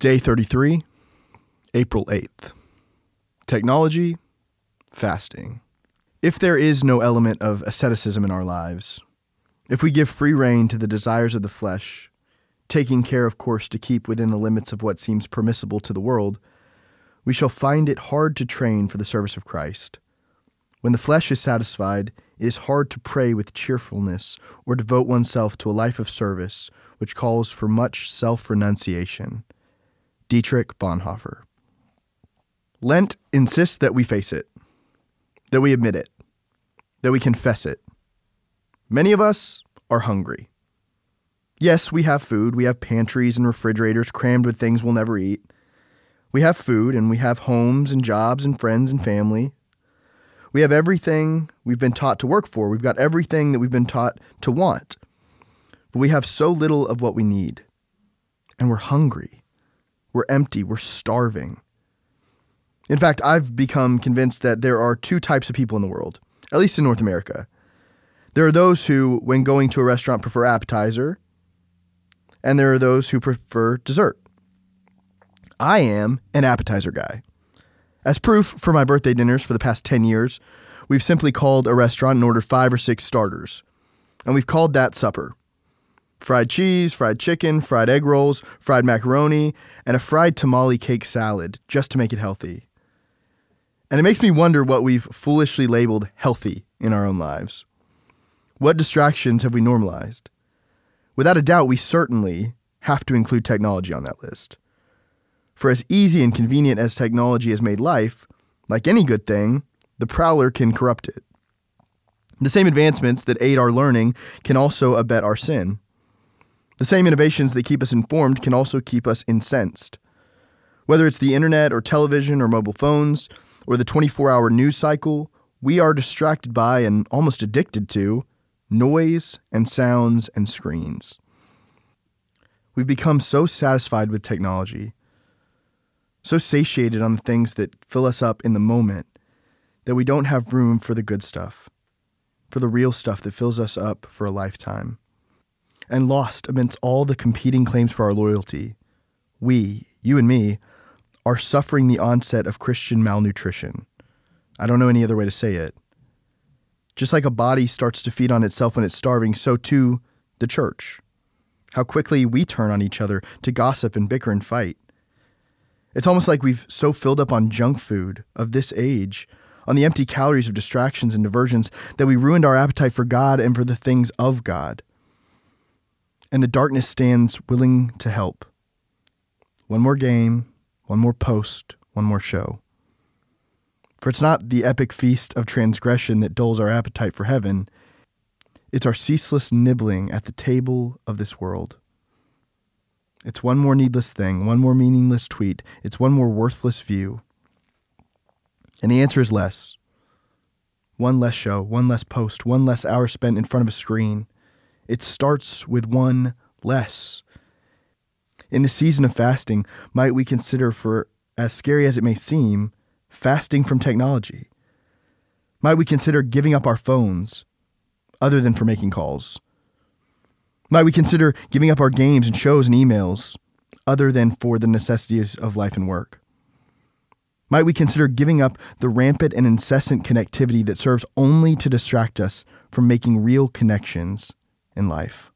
Day 33, April 8th. Technology, fasting. If there is no element of asceticism in our lives, if we give free rein to the desires of the flesh, taking care, of course, to keep within the limits of what seems permissible to the world, we shall find it hard to train for the service of Christ. When the flesh is satisfied, it is hard to pray with cheerfulness or devote oneself to a life of service which calls for much self renunciation. Dietrich Bonhoeffer. Lent insists that we face it, that we admit it, that we confess it. Many of us are hungry. Yes, we have food. We have pantries and refrigerators crammed with things we'll never eat. We have food and we have homes and jobs and friends and family. We have everything we've been taught to work for. We've got everything that we've been taught to want. But we have so little of what we need. And we're hungry. We're empty. We're starving. In fact, I've become convinced that there are two types of people in the world, at least in North America. There are those who, when going to a restaurant, prefer appetizer, and there are those who prefer dessert. I am an appetizer guy. As proof, for my birthday dinners for the past 10 years, we've simply called a restaurant and ordered five or six starters. And we've called that supper fried cheese, fried chicken, fried egg rolls, fried macaroni, and a fried tamale cake salad, just to make it healthy. And it makes me wonder what we've foolishly labeled healthy in our own lives. What distractions have we normalized? Without a doubt, we certainly have to include technology on that list. For as easy and convenient as technology has made life, like any good thing, the prowler can corrupt it. The same advancements that aid our learning can also abet our sin. The same innovations that keep us informed can also keep us incensed. Whether it's the internet or television or mobile phones or the 24 hour news cycle, we are distracted by and almost addicted to noise and sounds and screens. We've become so satisfied with technology, so satiated on the things that fill us up in the moment, that we don't have room for the good stuff, for the real stuff that fills us up for a lifetime and lost amidst all the competing claims for our loyalty, we, you and me, are suffering the onset of Christian malnutrition. I don't know any other way to say it. Just like a body starts to feed on itself when it's starving, so too the church. How quickly we turn on each other to gossip and bicker and fight. It's almost like we've so filled up on junk food of this age, on the empty calories of distractions and diversions, that we ruined our appetite for God and for the things of God and the darkness stands willing to help. One more game, one more post, one more show. For it's not the epic feast of transgression that dulls our appetite for heaven, it's our ceaseless nibbling at the table of this world. It's one more needless thing, one more meaningless tweet, it's one more worthless view. And the answer is less. One less show, one less post, one less hour spent in front of a screen it starts with one less. In the season of fasting, might we consider, for as scary as it may seem, fasting from technology? Might we consider giving up our phones, other than for making calls? Might we consider giving up our games and shows and emails, other than for the necessities of life and work? Might we consider giving up the rampant and incessant connectivity that serves only to distract us from making real connections in life.